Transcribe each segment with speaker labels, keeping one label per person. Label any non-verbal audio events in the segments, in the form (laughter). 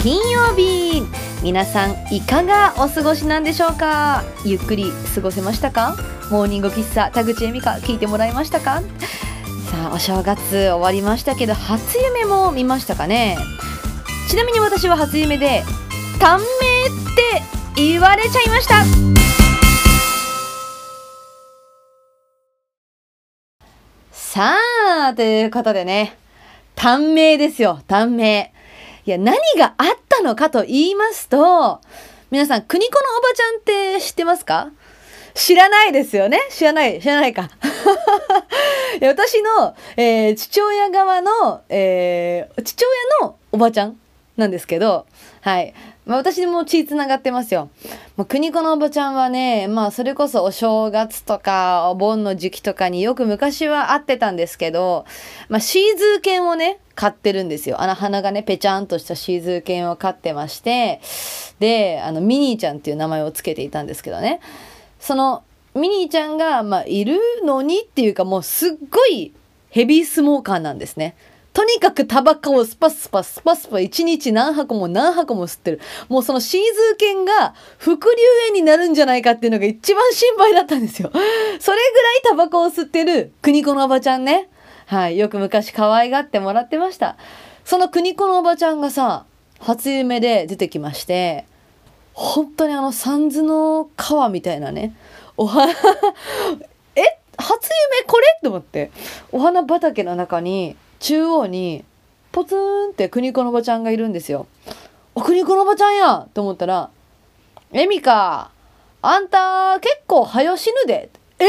Speaker 1: 金曜日。皆さんいかがお過ごしなんでしょうか？ゆっくり過ごせましたか？モーニング喫茶田口恵美香聞いてもらいましたか？さあお正月終わりましたけど初夢も見ましたかね？ちなみに私は初夢で短命って言われちゃいました。さあということでね。短命ですよ短命。いや何があったのかと言いますと皆さん国子のおばちゃんって知ってますか？知らないですよね？知らない知らないか。(laughs) いや私の、えー、父親側の、えー、父親のおばちゃんなんですけどはい。まあ、私も血つながってますよ。まあ、国子のおばちゃんはね、まあ、それこそお正月とか、お盆の時期とかによく昔は会ってたんですけど、まあ、シーズー犬をね、飼ってるんですよ。あの鼻がね、ぺちゃんとしたシーズー犬を飼ってまして、で、あの、ミニーちゃんっていう名前をつけていたんですけどね。その、ミニーちゃんが、まあ、いるのにっていうか、もうすっごいヘビースモーカーなんですね。とにかくタバコをスパスパスパスパ一日何箱も何箱も吸ってる。もうそのシーズー犬が副流煙になるんじゃないかっていうのが一番心配だったんですよ。それぐらいタバコを吸ってる国子のおばちゃんね。はい。よく昔可愛がってもらってました。その国子のおばちゃんがさ、初夢で出てきまして、本当にあの、三途の川みたいなね、お花え初夢これって思って、お花畑の中に、中央にポツンって国子のおばちゃんがいるんですよ。あ、国子のおばちゃんやと思ったら、エミカ、あんた結構早死ぬで。え？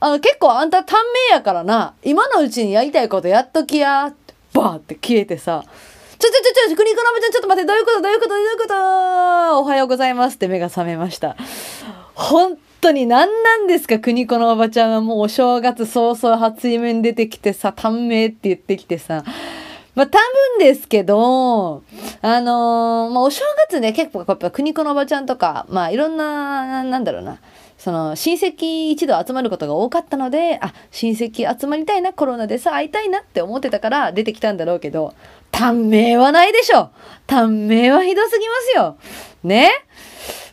Speaker 1: あの結構あんた短命やからな。今のうちにやりたいことやっときや。バーって消えてさ。ちょちょちょちょ、国子のおばちゃんちょっと待って、どういうこと？どういうこと？どういうこと？おはようございますって目が覚めました。本当に何なんですか国子のおばちゃんはもうお正月早々初夢に出てきてさ、短命って言ってきてさ、まあ多分ですけど、あのー、まあお正月ね、結構やっぱ国子のおばちゃんとか、まあいろんな、なんだろうな、その親戚一度集まることが多かったので、あ、親戚集まりたいな、コロナでさ、会いたいなって思ってたから出てきたんだろうけど、短命はないでしょ。短命はひどすぎますよ。ね。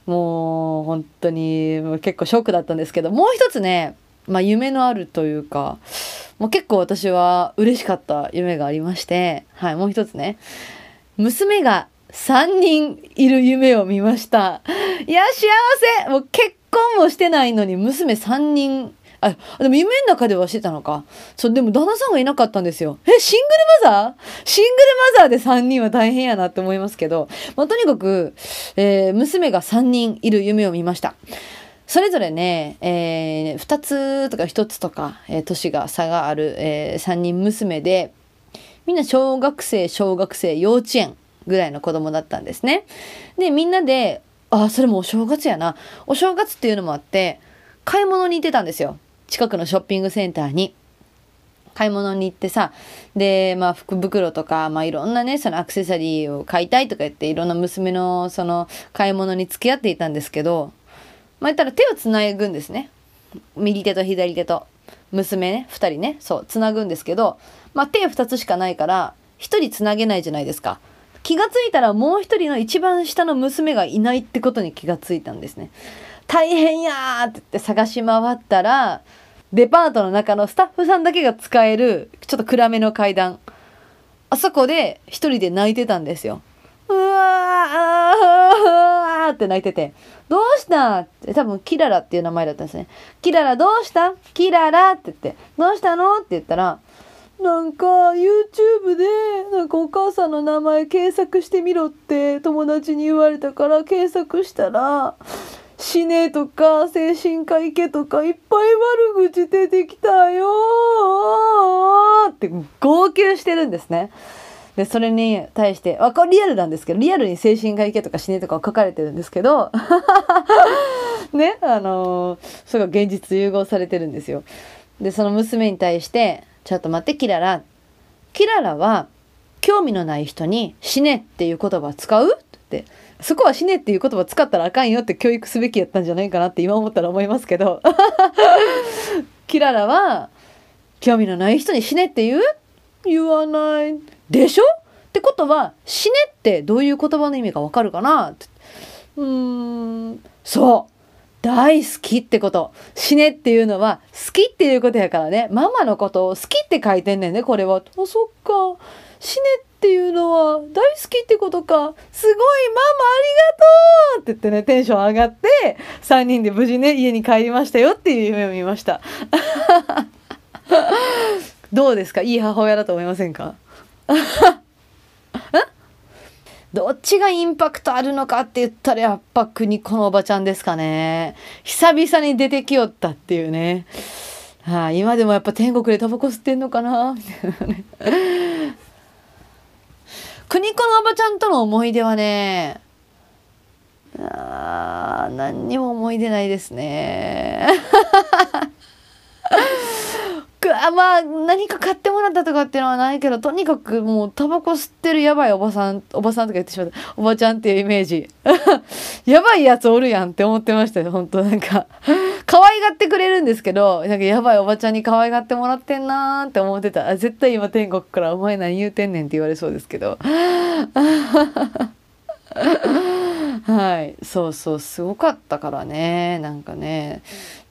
Speaker 1: もう本当に結構ショックだったんですけどもう一つね、まあ、夢のあるというかもう結構私は嬉しかった夢がありましてはいもう一つね娘が3人いる夢を見ました。いや幸せ。もう結婚もしてないのに娘3人あ、でも夢の中ではしてたのか。そう、でも旦那さんがいなかったんですよ。え、シングルマザー？シングルマザーで3人は大変やなって思いますけど、まあ、とにかく、えー、娘が3人いる夢を見ました。それぞれね、えー、2つとか1つとか、えー、年が差がある、えー、3人娘で、みんな小学生、小学生、幼稚園ぐらいの子供だったんですね。で、みんなで、あ、それもお正月やな。お正月っていうのもあって、買い物に行ってたんですよ。近くのショッピングセンターに買い物に行ってさでまあ福袋とか、まあ、いろんなねそのアクセサリーを買いたいとか言っていろんな娘のその買い物に付き合っていたんですけどまあ言ったら手をつなぐんですね。右手と左手と。娘ね2人ねそうつなぐんですけどまあ手2つしかないから1人つなげないじゃないですか。気がついたらもう1人の一番下の娘がいないってことに気がついたんですね。大変やーって言って探し回ったらデパートの中のスタッフさんだけが使えるちょっと暗めの階段あそこで一人で泣いてたんですよ。うわーって泣いてて「どうした?」って多分キララっていう名前だったんですね「キララどうした？キララ」って言って「どうしたの?」って言ったらなんか YouTube でなんかお母さんの名前検索してみろって友達に言われたから検索したら死ねとか精神科行けとかいっぱい悪口出てきたよって号泣してるんですね。でそれに対してあこれリアルなんですけどリアルに精神科行けとか死ねとか書かれてるんですけど (laughs) ねあのー、それが現実融合されてるんですよ。でその娘に対して「ちょっと待ってキララ」キララは興味のない人に「死ね」っていう言葉使う？って。そこは死ねっていう言葉使ったらあかんよって教育すべきやったんじゃないかなって今思ったら思いますけど。(laughs) キララは興味のない人に死ねって言う言わないでしょ？ってことは死ねってどういう言葉の意味かわかるかなって。うーんそう。大好きってこと。死ねっていうのは好きっていうことやからね。ママのことを好きって書いてんねんねこれは。あそっか。死ねっていうのは大好きってことかすごいママありがとうって言ってねテンション上がって3人で無事ね家に帰りましたよっていう夢を見ました (laughs) どうですか？いい母親だと思いませんか？(laughs) どっちがインパクトあるのかって言ったらやっぱ国子のおばちゃんですかね。久々に出てきよったっていうね。はあ、今でもやっぱ天国でタバコ吸ってんのかなみたいなね。国子のおばちゃんとの思い出はね、あ何にも思い出ないですね。あまあ何か買ってもらったとかっていうのはないけどとにかくもうタバコ吸ってるやばいおばさんおばさんとか言ってしまったおばちゃんっていうイメージ。(laughs) やばいやつおるやんって思ってましたよ本当。なんか可愛がってくれるんですけどなんかやばいおばちゃんに可愛がってもらってんなーって思ってた。絶対今天国から「お前何言うてんねん」って言われそうですけど。(laughs) はい。そうそう。すごかったからね。なんかね。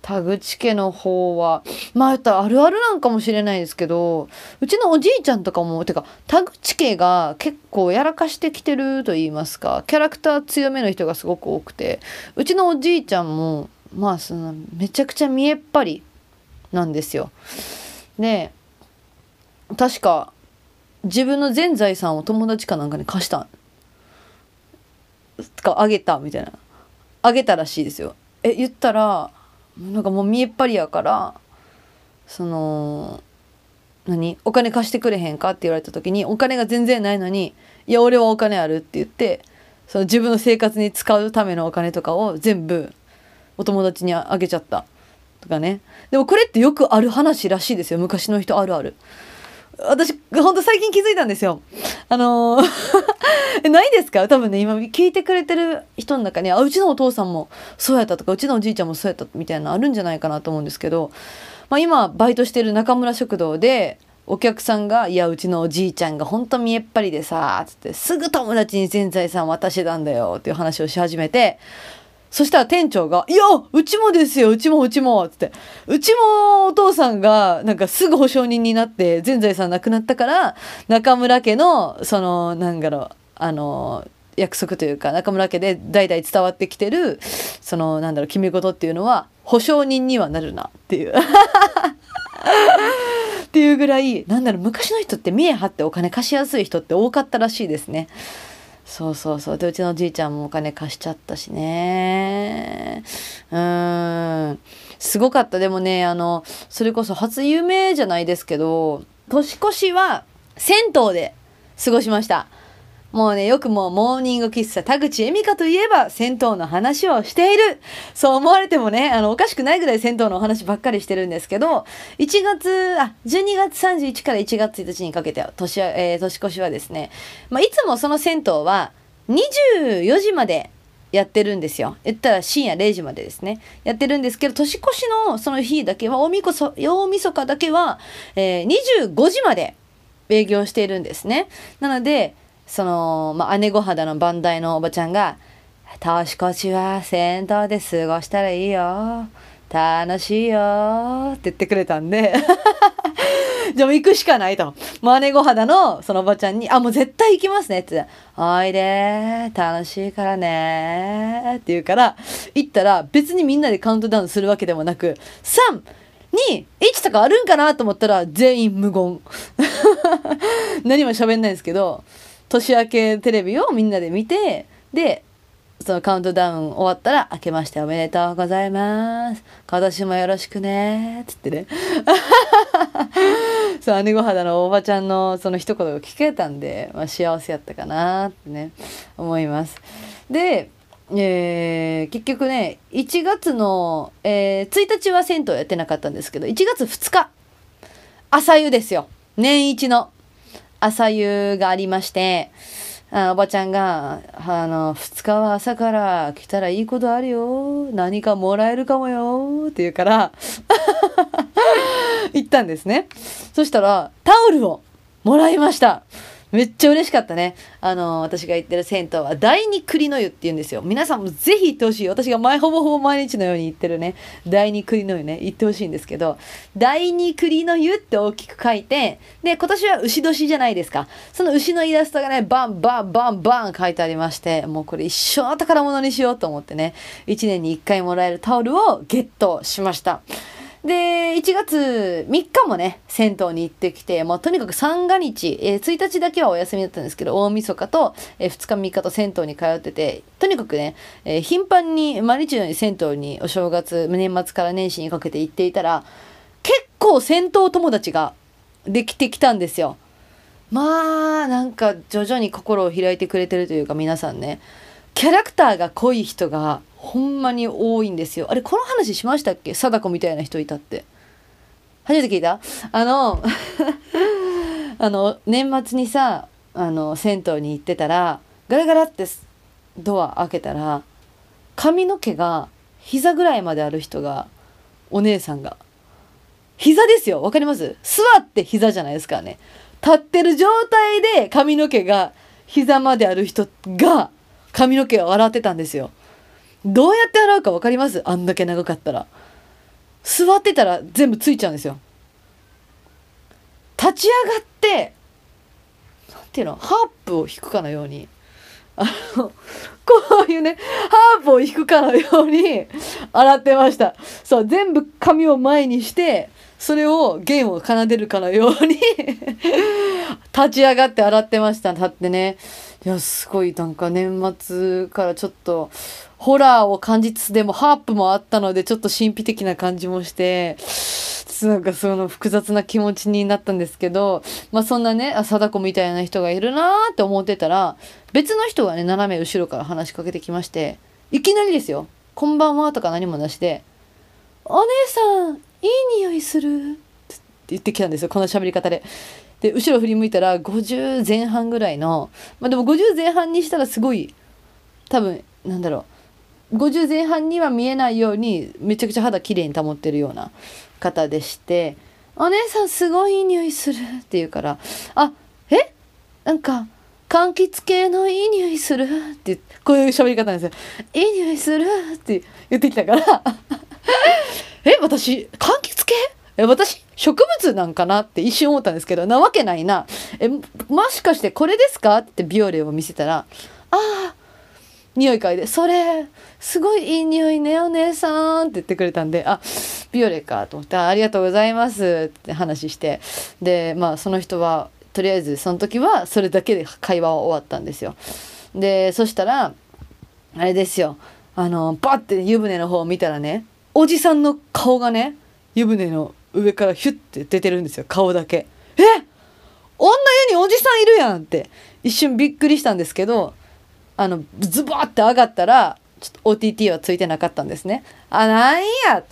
Speaker 1: 田口家の方はまあったあるあるなんかもしれないですけどうちのおじいちゃんとかもてか田口家が結構やらかしてきてると言いますかキャラクター強めの人がすごく多くてうちのおじいちゃんもまあそのめちゃくちゃ見えっ張りなんですよ。で確か自分の全財産を友達かなんかに貸したかあげたみたいなあげたらしいですよ。え言ったらなんかもう見えっ張りやからその何？お金貸してくれへんかって言われた時にお金が全然ないのに「いや俺はお金ある」って言ってその自分の生活に使うためのお金とかを全部お友達にあげちゃった。とかね。でもこれってよくある話らしいですよ。昔の人あるある。私ほんと最近気づいたんですよ。あのー (laughs) ないですか？多分ね今聞いてくれてる人の中にあうちのお父さんもそうやったとかうちのおじいちゃんもそうやったみたいなのあるんじゃないかなと思うんですけど、まあ、今バイトしてる中村食堂でお客さんが「いやうちのおじいちゃんがほんと見えっ張りでさ」つってすぐ友達に全財産渡してたんだよっていう話をし始めてそしたら店長が、いや、うちもですよ、うちもうちも、つって。うちもお父さんが、なんかすぐ保証人になって、全財産なくなったから、中村家の、その、なんだろう、あの、約束というか、中村家で代々伝わってきてる、その、なんだろう、決め事っていうのは、保証人にはなるな、っていう。(laughs) っていうぐらい、なんだろう、昔の人って見え張ってお金貸しやすい人って多かったらしいですね。そうそうそう。でうちのじいちゃんもお金貸しちゃったしね。うん。すごかった。でもねあのそれこそ初夢じゃないですけど年越しは銭湯で過ごしました。もうね、よくもうモーニング喫茶田口恵美香といえば銭湯の話をしている。そう思われてもね、あの、おかしくないぐらい銭湯のお話ばっかりしてるんですけど、1月、あ、12月31から1月1日にかけて年、えー、年越しはですね、まあ、いつもその銭湯は24時までやってるんですよ。言ったら深夜0時までですね。やってるんですけど、年越しのその日だけは、大みこそ、大晦日だけは、えー、25時まで営業しているんですね。なので、その、まあ、姉御肌の番台のおばちゃんが、年越しは銭湯で過ごしたらいいよ。楽しいよって言ってくれたんで (laughs) じゃあもう行くしかないと。もう姉御肌のそのおばちゃんに、あ、もう絶対行きますねって。おいで楽しいからねって言うから、行ったら別にみんなでカウントダウンするわけでもなく、3、2、1とかあるんかなと思ったら全員無言。(laughs) 何も喋んないんですけど、年明けテレビをみんなで見てでそのカウントダウン終わったら「明けましておめでとうございます。今年もよろしくね」っつってね。(laughs) そう姉御肌のおばちゃんのその一言が聞けたんで、まあ、幸せやったかなってね思います。でえー、結局ね1月の、えー、1日は銭湯やってなかったんですけど1月2日。朝湯ですよ。年一の。朝夕がありまして、あおばちゃんが、あの、2日は朝から来たらいいことあるよ。何かもらえるかもよ。って言うから (laughs) 行ったんですね。そしたら、タオルをもらいました。めっちゃ嬉しかったね。あの、私が行ってる銭湯は第二栗の湯って言うんですよ。皆さんもぜひ行ってほしい。私が前ほぼほぼ毎日のように行ってるね、第二栗の湯ね、行ってほしいんですけど、第二栗の湯って大きく書いて、で、今年は牛年じゃないですか。その牛のイラストがね、バンバンバンバン書いてありまして、もうこれ一生の宝物にしようと思ってね、1年に1回もらえるタオルをゲットしました。で、1月3日もね、銭湯に行ってきて、もうとにかく三が日、えー、1日だけはお休みだったんですけど、大晦日と、えー、2日3日と銭湯に通ってて、とにかくね、えー、頻繁に毎日のように銭湯にお正月、年末から年始にかけて行っていたら、結構銭湯友達ができてきたんですよ。まあ、なんか徐々に心を開いてくれてるというか皆さんね、キャラクターが濃い人がほんまに多いんですよ。あれ、この話しましたっけ？貞子みたいな人いたって。初めて聞いた？あの (laughs) あの、年末にさ、あの、銭湯に行ってたら、ガラガラってドア開けたら、髪の毛が膝ぐらいまである人が、お姉さんが。膝ですよ。わかります？座って膝じゃないですかね。立ってる状態で髪の毛が膝まである人が髪の毛を洗ってたんですよ。どうやって洗うか分かります？あんだけ長かったら。座ってたら全部ついちゃうんですよ。立ち上がって、なんていうの、ハープを弾くかのように、あの、こういうね、ハープを弾くかのように洗ってました。そう、全部髪を前にして、それを弦を奏でるかのように (laughs) 立ち上がって洗ってました。立ってね。いや、すごいなんか年末からちょっとホラーを感じつつでもハープもあったのでちょっと神秘的な感じもして、なんかその複雑な気持ちになったんですけど、まあそんなね、あ、貞子みたいな人がいるなーって思ってたら、別の人がね、斜め後ろから話しかけてきまして、いきなりですよ、こんばんはとか何もなしで、お姉さん、いい匂いするって言ってきたんですよ、この喋り方で。で、後ろ振り向いたら50前半ぐらいの、まあでも50前半にしたらすごい、多分、なんだろう、50前半には見えないようにめちゃくちゃ肌きれいに保ってるような方でして「お姉さんすごいいい匂いする」って言うから「あえ？なんか柑橘系のいい匂いする」ってこういう喋り方なんですよ「いい匂いする」って言ってきたから。(laughs) え私柑橘系？え私？植物なんかなって一瞬思ったんですけどなわけないなえもしかしてこれですかってビオレを見せたら「ああ匂い嗅いで「それすごいいい匂いねお姉さん」って言ってくれたんであビオレかと思って「ありがとうございます」って話してでまあその人はとりあえずその時はそれだけで会話は終わったんですよ。でそしたらあれですよあのバッて湯船の方を見たらねおじさんの顔がね湯船の上からヒュッて出てるんですよ顔だけ。え？女湯におじさんいるやんって一瞬びっくりしたんですけどあのズバーって上がったらちょっと OTT はついてなかったんですね。あなんや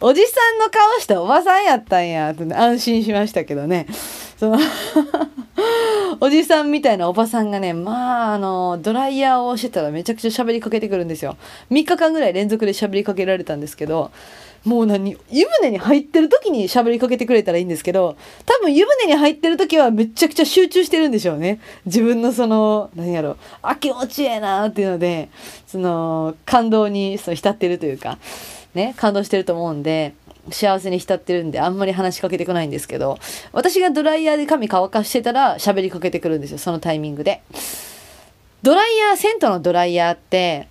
Speaker 1: おじさんの顔しておばさんやったんやって安心しましたけどね。その (laughs) おじさんみたいなおばさんがね、まあ、あの、ドライヤーをしてたらめちゃくちゃ喋りかけてくるんですよ。3日間ぐらい連続で喋りかけられたんですけど、もう何湯船に入ってる時に喋りかけてくれたらいいんですけど多分湯船に入ってる時はめちゃくちゃ集中してるんでしょうね自分のその何やろあ気持ちええなっていうのでその感動にその浸ってるというかね感動してると思うんで幸せに浸ってるんであんまり話しかけてこないんですけど私がドライヤーで髪乾かしてたら喋りかけてくるんですよそのタイミングで。ドライヤー銭湯のドライヤーって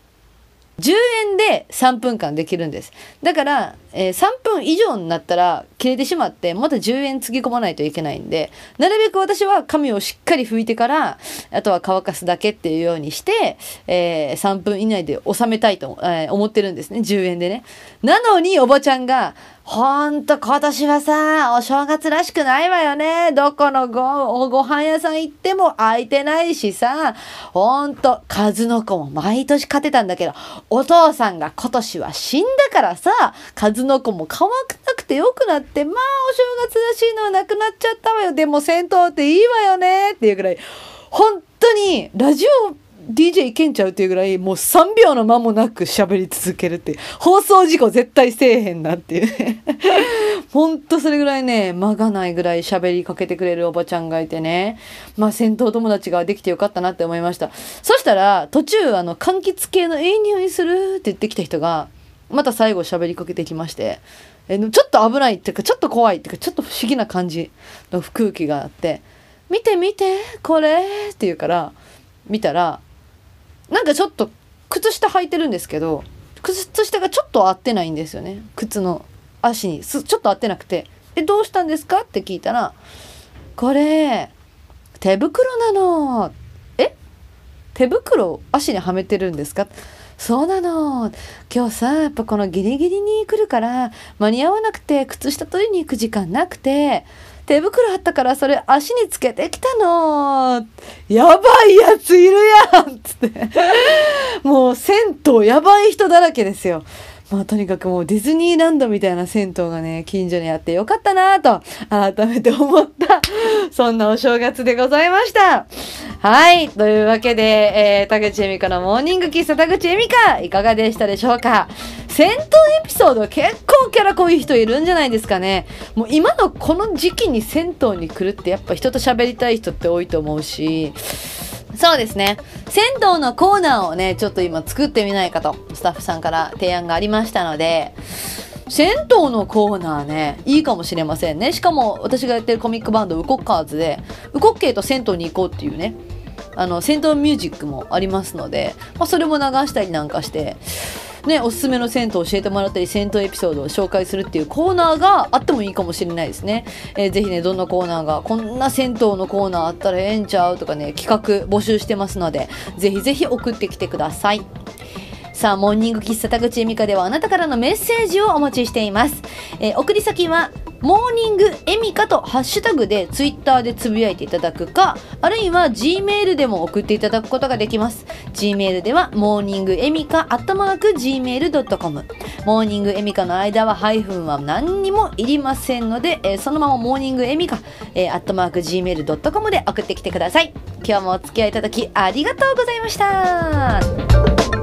Speaker 1: 10円で3分間できるんです。だから、えー、3分以上になったら切れてしまってまた10円つぎ込まないといけないんでなるべく私は髪をしっかり拭いてからあとは乾かすだけっていうようにして、えー、3分以内で収めたいと、えー、思ってるんですね10円でね。なのにおばちゃんがほんと今年はさ、お正月らしくないわよね。どこのご、ご飯屋さん行っても空いてないしさ、ほんと、数の子も毎年買ってたんだけど、お父さんが今年は死んだからさ、数の子も乾かなくてよくなって、まあお正月らしいのはなくなっちゃったわよ。でも銭湯っていいわよね。っていうぐらい、本当にラジオ DJ いけんちゃうっていうぐらいもう3秒の間もなく喋り続けるって放送事故絶対せえへんなっていうねほんとそれぐらいね間がないぐらい喋りかけてくれるおばちゃんがいてねまあ戦闘友達ができてよかったなって思いましたそしたら途中あの柑橘系のいい匂いするって言ってきた人がまた最後喋りかけてきましてえちょっと危ないっていうかちょっと怖いっていうかちょっと不思議な感じの空気があって「見て見てこれ」って言うから見たらなんかちょっと靴下履いてるんですけど靴下がちょっと合ってないんですよね。靴の足にちょっと合ってなくて「えどうしたんですか?」って聞いたら「これ手袋なの」え？手袋足にはめてるんですか？そうなの。今日さやっぱこのギリギリに来るから間に合わなくて靴下取りに行く時間なくて手袋貼ったからそれ足につけてきたの。やばいやついるやんつって。もう銭湯やばい人だらけですよ。まあとにかくもうディズニーランドみたいな銭湯がね近所にあってよかったなと改めて思った (laughs) そんなお正月でございました。はいというわけで、えー、田口恵美香のモーニング喫茶田口恵美香いかがでしたでしょうか？銭湯エピソード結構キャラ濃い人いるんじゃないですかね。もう今のこの時期に銭湯に来るってやっぱ人と喋りたい人って多いと思うしそうですね。銭湯のコーナーをね、ちょっと今作ってみないかと、スタッフさんから提案がありましたので、銭湯のコーナーね、いいかもしれませんね。しかも、私がやってるコミックバンド、ウコッカーズで、ウコッケイと銭湯に行こうっていうね、あの、銭湯ミュージックもありますので、まあ、それも流したりなんかして、ね、おすすめの銭湯を教えてもらったり、銭湯エピソードを紹介するっていうコーナーがあってもいいかもしれないですね。えー、ぜひね、どんなコーナーが、こんな銭湯のコーナーあったらええんちゃうとかね、企画募集してますので、ぜひぜひ送ってきてください。さあ、モーニング喫茶田口恵美香ではあなたからのメッセージをお待ちしています。えー、送り先は、モーニングエミカとハッシュタグでツイッターでつぶやいていただくか、あるいは Gmail でも送っていただくことができます。Gmail では、モーニングエミカアットマーク Gmail.com。モーニングエミカの間はハイフンは何にもいりませんので、えー、そのままモーニングエミカ、アットマーク Gmail.com で送ってきてください。今日もお付き合いいただきありがとうございました。